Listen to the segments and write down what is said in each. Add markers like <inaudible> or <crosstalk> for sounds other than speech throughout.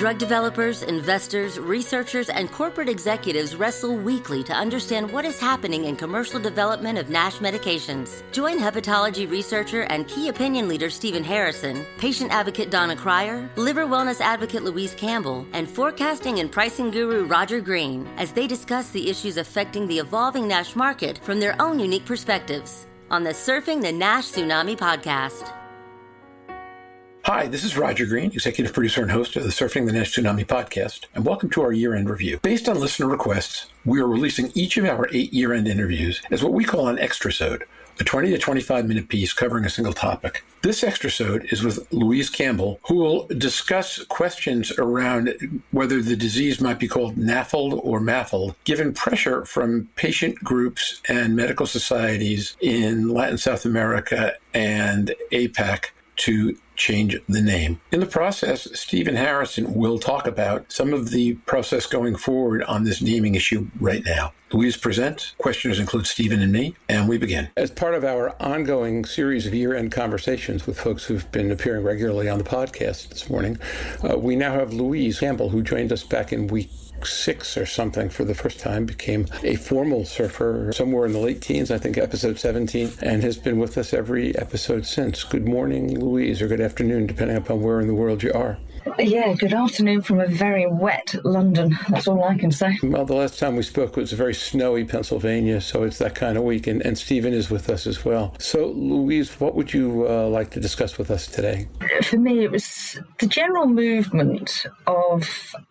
Drug developers, investors, researchers, and corporate executives wrestle weekly to understand what is happening in commercial development of NASH medications. Join hepatology researcher and key opinion leader Stephen Harrison, patient advocate Donna Cryer, liver wellness advocate Louise Campbell, and forecasting and pricing guru Roger Green as they discuss the issues affecting the evolving NASH market from their own unique perspectives on the Surfing the NASH Tsunami podcast. Hi, this is Roger Green, executive producer and host of the Surfing the NASH Tsunami podcast, and welcome to our year end review. Based on listener requests, we are releasing each of our eight year end interviews as what we call an extrasode, a 20 to 25 minute piece covering a single topic. This extrasode is with Louise Campbell, who will discuss questions around whether the disease might be called NAFLD or MAFLD, given pressure from patient groups and medical societies in Latin South America and APAC to change the name. In the process, Stephen Harrison will talk about some of the process going forward on this naming issue right now. Louise presents. Questioners include Stephen and me, and we begin. As part of our ongoing series of year end conversations with folks who've been appearing regularly on the podcast this morning, uh, we now have Louise Campbell, who joined us back in week six or something for the first time, became a formal surfer somewhere in the late teens, I think episode 17, and has been with us every episode since. Good morning, Louise, or good afternoon, depending upon where in the world you are. Yeah, good afternoon from a very wet London. That's all I can say. Well, the last time we spoke was a very snowy Pennsylvania, so it's that kind of week, and, and Stephen is with us as well. So, Louise, what would you uh, like to discuss with us today? For me, it was the general movement of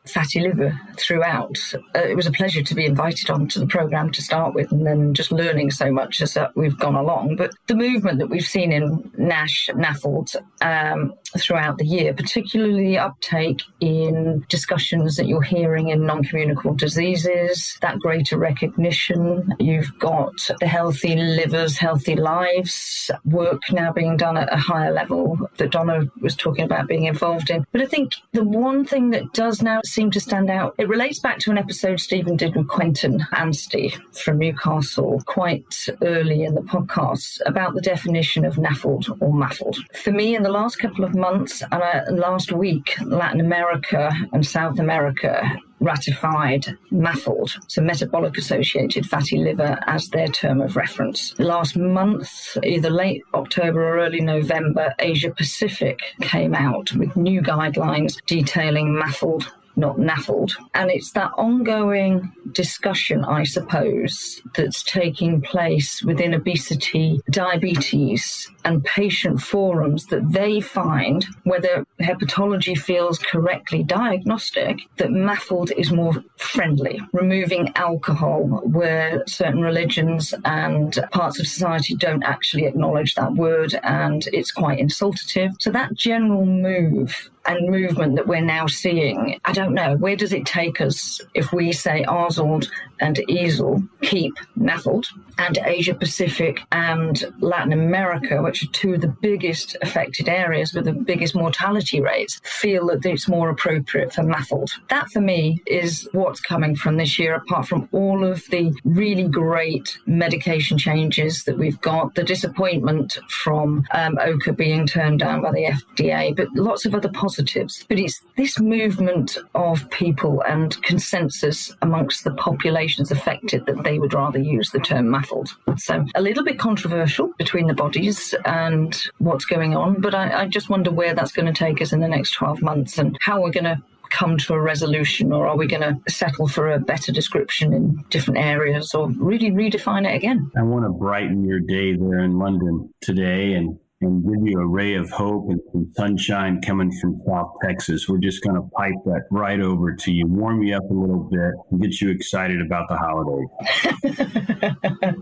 fatty liver throughout. Uh, it was a pleasure to be invited onto the programme to start with, and then just learning so much as we've gone along. But the movement that we've seen in NASH, NAFLD, um, throughout the year, particularly uptake in discussions that you're hearing in non communicable diseases, that greater recognition. You've got the healthy livers, healthy lives work now being done at a higher level that Donna was talking about being involved in. But I think the one thing that does now seem to stand out, it relates back to an episode Stephen did with Quentin Anstey from Newcastle quite early in the podcast about the definition of NAFLD or MAFLD. For me, in the last couple of months and uh, last week, Latin America and South America ratified MAFLD, so metabolic associated fatty liver, as their term of reference. Last month, either late October or early November, Asia Pacific came out with new guidelines detailing MAFLD not NAFLD. And it's that ongoing discussion, I suppose, that's taking place within obesity, diabetes, and patient forums that they find, whether hepatology feels correctly diagnostic, that MAFLD is more friendly, removing alcohol where certain religions and parts of society don't actually acknowledge that word and it's quite insultative. So that general move and movement that we're now seeing, I don't know, where does it take us if we say AASLD and EASL keep NAFLD and Asia Pacific and Latin America, which are two of the biggest affected areas with the biggest mortality rates, feel that it's more appropriate for MAFLD. That for me is what's coming from this year, apart from all of the really great medication changes that we've got, the disappointment from um, OCA being turned down by the FDA, but lots of other positives. But it's this movement of people and consensus amongst the populations affected that they would rather use the term MAFLD so a little bit controversial between the bodies and what's going on, but I, I just wonder where that's going to take us in the next 12 months and how we're going to come to a resolution or are we going to settle for a better description in different areas or really redefine it again? I want to brighten your day there in London today and and give you a ray of hope and some sunshine coming from South Texas. We're just going to pipe that right over to you, warm you up a little bit, and get you excited about the holidays.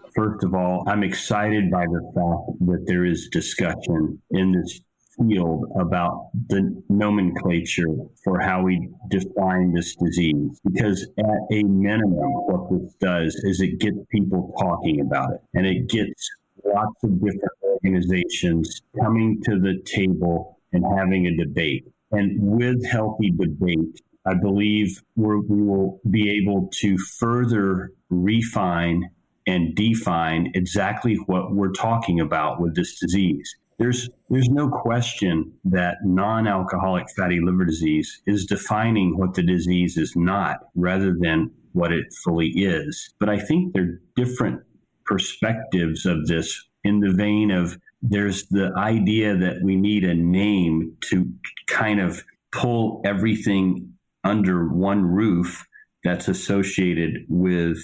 <laughs> First of all, I'm excited by the fact that there is discussion in this field about the nomenclature for how we define this disease. Because at a minimum, what this does is it gets people talking about it and it gets lots of different organizations coming to the table and having a debate. And with healthy debate, I believe we will be able to further refine and define exactly what we're talking about with this disease. There's there's no question that non-alcoholic fatty liver disease is defining what the disease is not rather than what it fully is. But I think there are different perspectives of this in the vein of there's the idea that we need a name to kind of pull everything under one roof that's associated with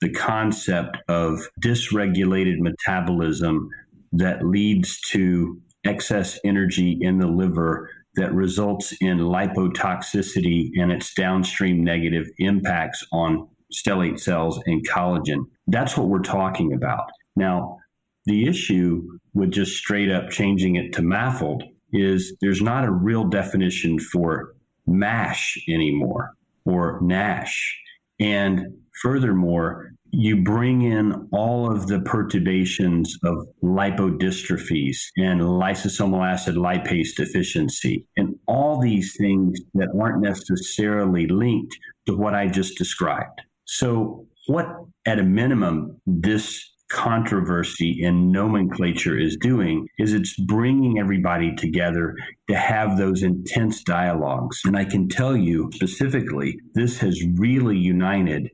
the concept of dysregulated metabolism that leads to excess energy in the liver that results in lipotoxicity and its downstream negative impacts on stellate cells and collagen. That's what we're talking about. Now, the issue with just straight up changing it to MAFLD is there's not a real definition for MASH anymore or NASH. And furthermore, you bring in all of the perturbations of lipodystrophies and lysosomal acid lipase deficiency and all these things that aren't necessarily linked to what I just described. So, what at a minimum this controversy in nomenclature is doing is it's bringing everybody together to have those intense dialogues. And I can tell you specifically, this has really united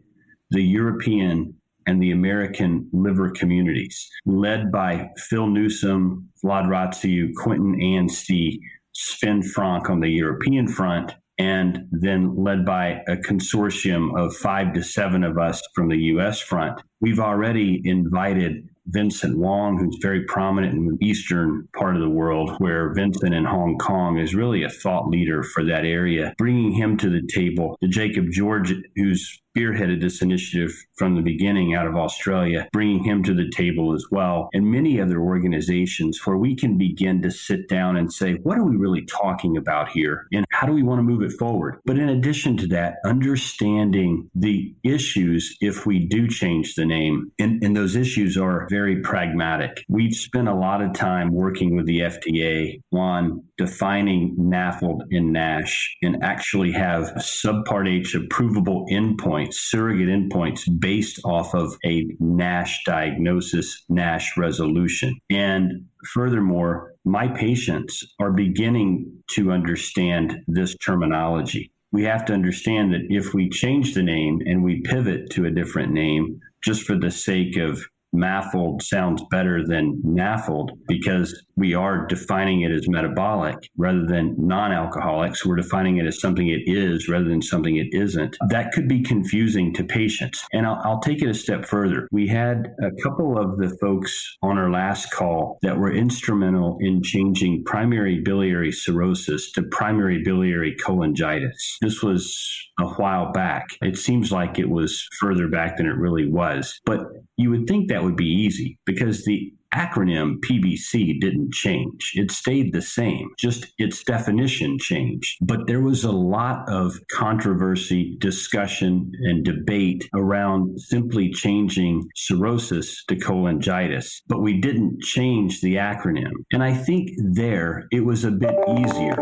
the European and the American liver communities, led by Phil Newsome, Vlad Ratziu, Quentin Anstey, Sven Francque on the European front, and then led by a consortium of five to seven of us from the US front. We've already invited Vincent Wong, who's very prominent in the eastern part of the world, where Vincent in Hong Kong is really a thought leader for that area, bringing him to the table. To Jacob George, who's spearheaded this initiative from the beginning out of Australia, bringing him to the table as well, and many other organizations where we can begin to sit down and say, what are we really talking about here? And how do we want to move it forward? But in addition to that, understanding the issues if we do change the name, and, and those issues are very pragmatic. We've spent a lot of time working with the FDA on defining NAFLD and NASH and actually have subpart H approvable endpoints endpoints, surrogate endpoints based off of a NASH diagnosis, NASH resolution. And furthermore, my patients are beginning to understand this terminology. We have to understand that if we change the name and we pivot to a different name, just for the sake of MAFLD sounds better than NAFLD because we are defining it as metabolic rather than non alcoholic. So we're defining it as something it is rather than something it isn't. That could be confusing to patients. And I'll, I'll take it a step further. We had a couple of the folks on our last call that were instrumental in changing primary biliary cirrhosis to primary biliary cholangitis. This was a while back. It seems like it was further back than it really was. But you would think that would be easy because the acronym PBC didn't change. It stayed the same, just its definition changed. But there was a lot of controversy, discussion, and debate around simply changing cirrhosis to cholangitis. But we didn't change the acronym. And I think there it was a bit easier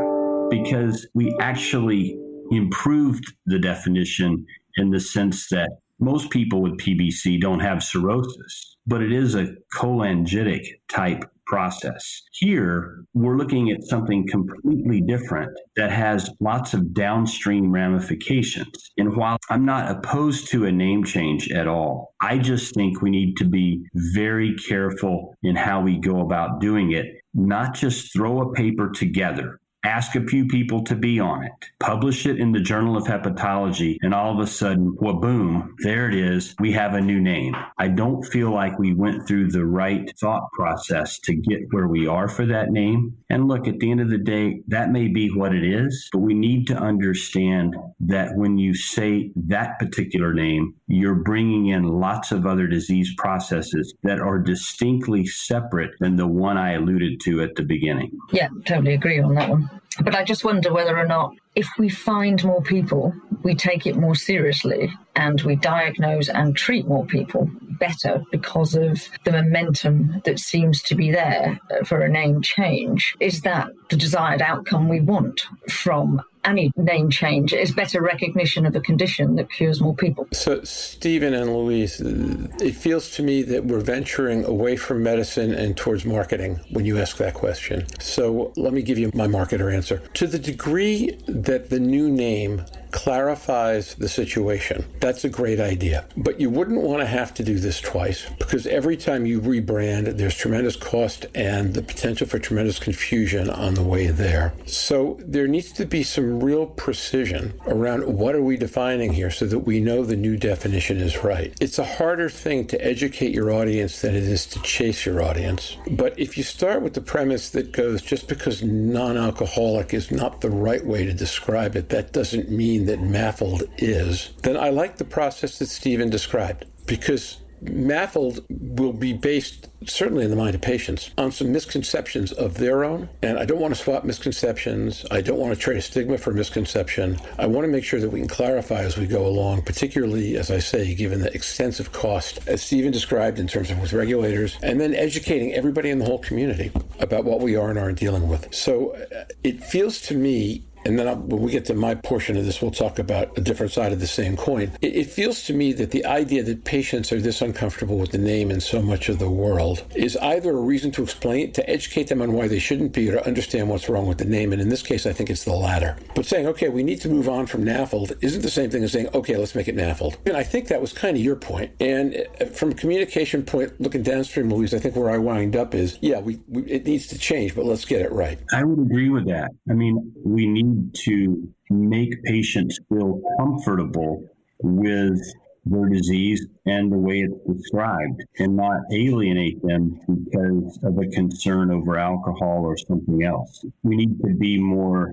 because we actually improved the definition in the sense that most people with PBC don't have cirrhosis, but it is a cholangitic type process. Here, we're looking at something completely different that has lots of downstream ramifications. And while I'm not opposed to a name change at all, I just think we need to be very careful in how we go about doing it, not just throw a paper together ask a few people to be on it, publish it in the Journal of Hepatology, and all of a sudden, boom, there it is. We have a new name. I don't feel like we went through the right thought process to get where we are for that name. And look, at the end of the day, that may be what it is, but we need to understand that when you say that particular name, you're bringing in lots of other disease processes that are distinctly separate than the one I alluded to at the beginning. Yeah, totally agree on that one. But I just wonder whether or not, if we find more people, we take it more seriously and we diagnose and treat more people better because of the momentum that seems to be there for a name change. Is that the desired outcome we want from any name change is better recognition of a condition that cures more people. So, Stephen and Louise, it feels to me that we're venturing away from medicine and towards marketing when you ask that question. So, let me give you my marketer answer. To the degree that the new name clarifies the situation. That's a great idea. But you wouldn't want to have to do this twice because every time you rebrand, there's tremendous cost and the potential for tremendous confusion on the way there. So there needs to be real precision around what are we defining here so that we know the new definition is right. It's a harder thing to educate your audience than it is to chase your audience. But if you start with the premise that goes just because non alcoholic is not the right way to describe it, that doesn't mean that MAFLD is, then I like the process that Stephen described because MAFLD will be based, certainly in the mind of patients, on some misconceptions of their own. And I don't want to swap misconceptions. I don't want to trade a stigma for misconception. I want to make sure that we can clarify as we go along, particularly, as I say, given the extensive cost, as Stephen described in terms of with regulators, and then educating everybody in the whole community about what we are and aren't dealing with. So uh, it feels to me and then I'll, when we get to my portion of this, we'll talk about a different side of the same coin. It, it, feels to me that the idea that patients are this uncomfortable with the name in so much of the world is either a reason to explain, to educate them on why they shouldn't be, or to understand what's wrong with the name. And in this case, I think it's the latter. But saying, okay, we need to move on from NAFLD isn't the same thing as saying, okay, let's make it MAFLD. And I think that was kind of your point. And uh, from a communication point, looking downstream, Louise, I think where I wind up is, yeah, we, we it needs to change, but let's get it right. I would agree with that. I mean, we need to make patients feel comfortable with their disease and the way it's described and not alienate them because of a concern over alcohol or something else. We need to be more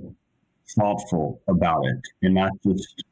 thoughtful about it and not just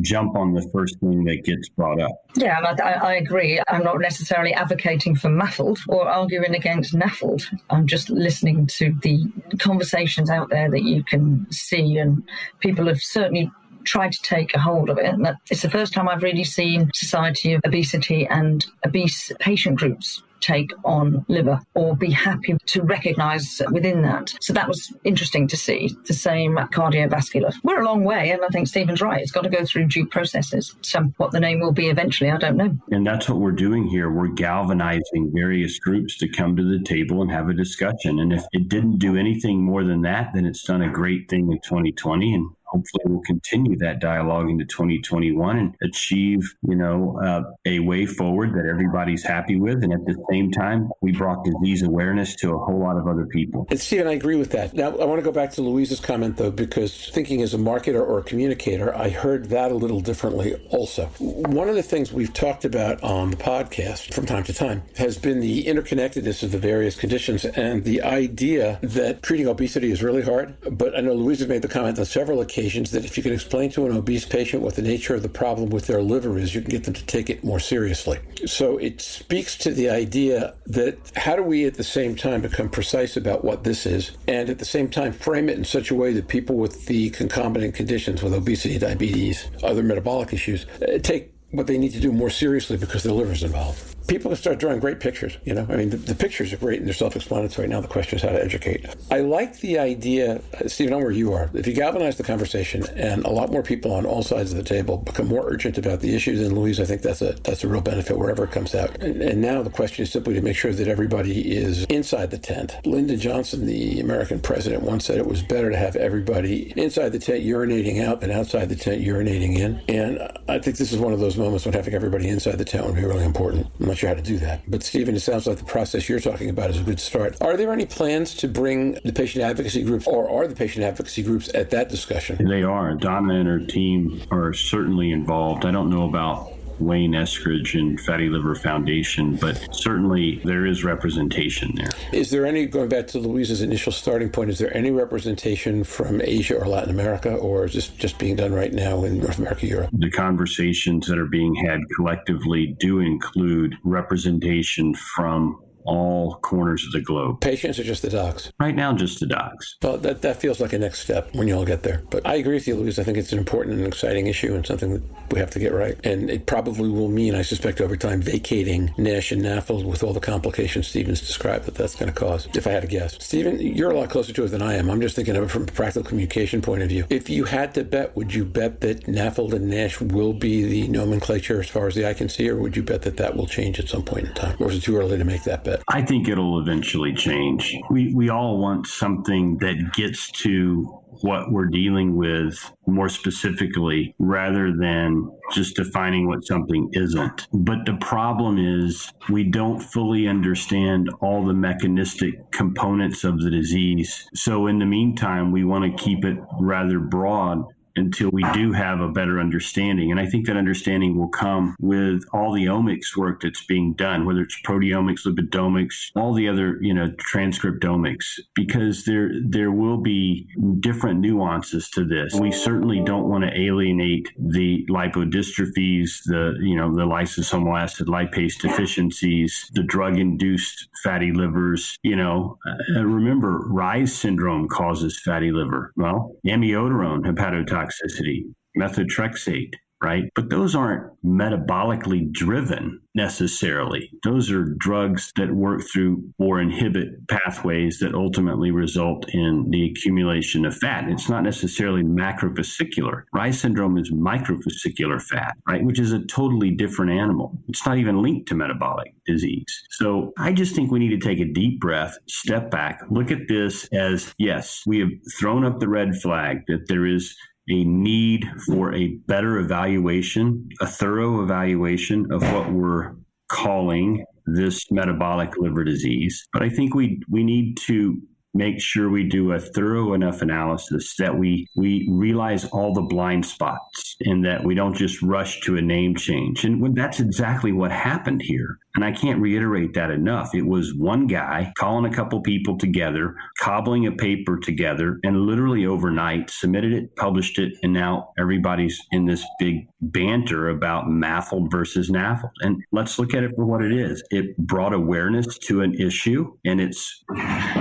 jump on the first thing that gets brought up. Yeah, I, I, agree. I'm not necessarily advocating for MAFLD or arguing against NAFLD. I'm just listening to the conversations out there that you can see, and people have certainly tried to take a hold of it. And it's the first time I've really seen Society of Obesity and obese patient groups take on liver or be happy to recognize within that. So that was interesting to see. The same cardiovascular. We're a long way, and I think Stephen's right. It's got to go through due processes. So what the name will be eventually, I don't know. And that's what we're doing here. We're galvanizing various groups to come to the table and have a discussion. And if it didn't do anything more than that, then it's done a great thing in 2020. And hopefully we'll continue that dialogue into 2021 and achieve, you know, uh, a way forward that everybody's happy with. And at the same time, we brought disease awareness to a whole lot of other people. And Stephen, I agree with that. Now, I want to go back to Louise's comment, though, because thinking as a marketer or a communicator, I heard that a little differently also. One of the things we've talked about on the podcast from time to time has been the interconnectedness of the various conditions and the idea that treating obesity is really hard. But I know Louise has made the comment on several occasions occasions that if you can explain to an obese patient what the nature of the problem with their liver is, you can get them to take it more seriously. So it speaks to the idea that how do we at the same time become precise about what this is and at the same time frame it in such a way that people with the concomitant conditions with obesity, diabetes, other metabolic issues uh, take what they need to do more seriously because their liver is involved people can start drawing great pictures. You know, I mean, the, the pictures are great and they're self-explanatory. Now the question is how to educate. I like the idea, uh, Stephen, I know where you are. If you galvanize the conversation and a lot more people on all sides of the table become more urgent about the issues, then Louise, I think that's a that's a real benefit wherever it comes out. And, and now the question is simply to make sure that everybody is inside the tent. Lyndon Johnson, the American president, once said it was better to have everybody inside the tent urinating out than outside the tent urinating in. And I think this is one of those moments when having everybody inside the tent would be really important. I'm not sure how to do that. But Stephen, it sounds like the process you're talking about is a good start. Are there any plans to bring the patient advocacy groups, or are the patient advocacy groups at that discussion? They are. Donna and her team are certainly involved. I don't know about Wayne Eskridge and Fatty Liver Foundation, but certainly there is representation there. Is there any, going back to Louise's initial starting point, is there any representation from Asia or Latin America, or is this just being done right now in North America, Europe? The conversations that are being had collectively do include representation from all corners of the globe. Patients or just the docs? Right now, just the docs. Well, that, that feels like a next step when you all get there. But I agree with you, Louise. I think it's an important and exciting issue and something that we have to get right. And it probably will mean, I suspect, over time, vacating NASH and NAFLD with all the complications Stephen's described that that's going to cause, if I had to guess. Stephen, you're a lot closer to it than I am. I'm just thinking of it from a practical communication point of view. If you had to bet, would you bet that NAFLD and NASH will be the nomenclature as far as the eye can see, or would you bet that that will change at some point in time? Or is it too early to make that bet? I think it'll eventually change. We, we all want something that gets to what we're dealing with more specifically rather than just defining what something isn't. But the problem is we don't fully understand all the mechanistic components of the disease. So in the meantime, we want to keep it rather broad until we do have a better understanding. And I think that understanding will come with all the omics work that's being done, whether it's proteomics, lipidomics, all the other, you know, transcriptomics, because there there will be different nuances to this. We certainly don't want to alienate the lipodystrophies, the you know, the lysosomal acid lipase deficiencies, the drug-induced fatty livers. You know, uh, remember, Reye's syndrome causes fatty liver. Well, amiodarone hepatotoxicity toxicity, methotrexate, right? But those aren't metabolically driven necessarily. Those are drugs that work through or inhibit pathways that ultimately result in the accumulation of fat. It's not necessarily macrovesicular. Reye syndrome is microvesicular fat, right? Which is a totally different animal. It's not even linked to metabolic disease. So I just think we need to take a deep breath, step back, look at this as yes, we have thrown up the red flag that there is a need for a better evaluation, a thorough evaluation of what we're calling this metabolic liver disease. But I think we we need to make sure we do a thorough enough analysis that we we realize all the blind spots and that we don't just rush to a name change. And that's exactly what happened here. And I can't reiterate that enough. It was one guy calling a couple people together, cobbling a paper together, and literally overnight submitted it, published it, and now everybody's in this big banter about MAFLD versus NAFLD. And let's look at it for what it is. It brought awareness to an issue and it's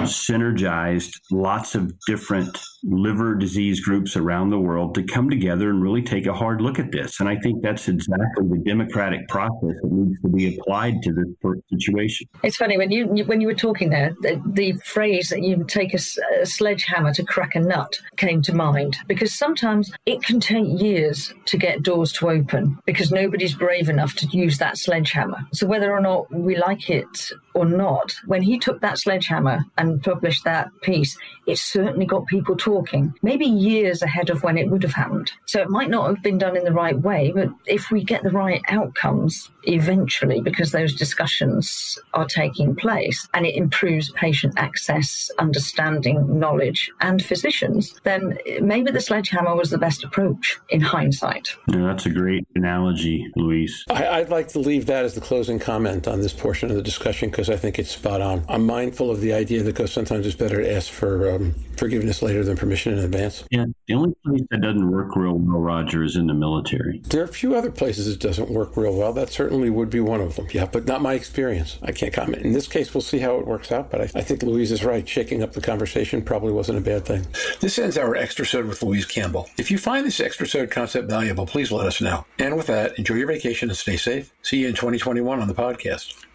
synergized lots of different liver disease groups around the world to come together and really take a hard look at this. And I think that's exactly the democratic process that needs to be applied to this situation. It's funny when you when you were talking there, the, the phrase that you take a, a, sledgehammer to crack a nut came to mind because sometimes it can take years to get doors to open because nobody's brave enough to use that sledgehammer. So whether or not we like it or not, when he took that sledgehammer and published that piece, it certainly got people talking, maybe years ahead of when it would have happened. So it might not have been done in the right way, but if we get the right outcomes eventually, because those discussions are taking place and it improves patient access, understanding, knowledge, and physicians, then maybe the sledgehammer was the best approach in hindsight. Yeah, that's a great analogy, Louise. I, would like to leave that as the closing comment on this portion of the discussion because I think it's spot on. I'm mindful of the idea that because sometimes it's better to ask for um, forgiveness later than permission in advance. Yeah, the only place that doesn't work real well, Roger, is in the military. There are a few other places it doesn't work real well. That certainly would be one of them. Yeah, but not my experience. I can't comment. In this case, we'll see how it works out. But I, I think Louise is right. Shaking up the conversation probably wasn't a bad thing. This ends our extra sode with Louise Campbell. If you find this extra sode concept valuable, please let us know. And with that, enjoy your vacation and stay safe. See you in 2021 on the podcast.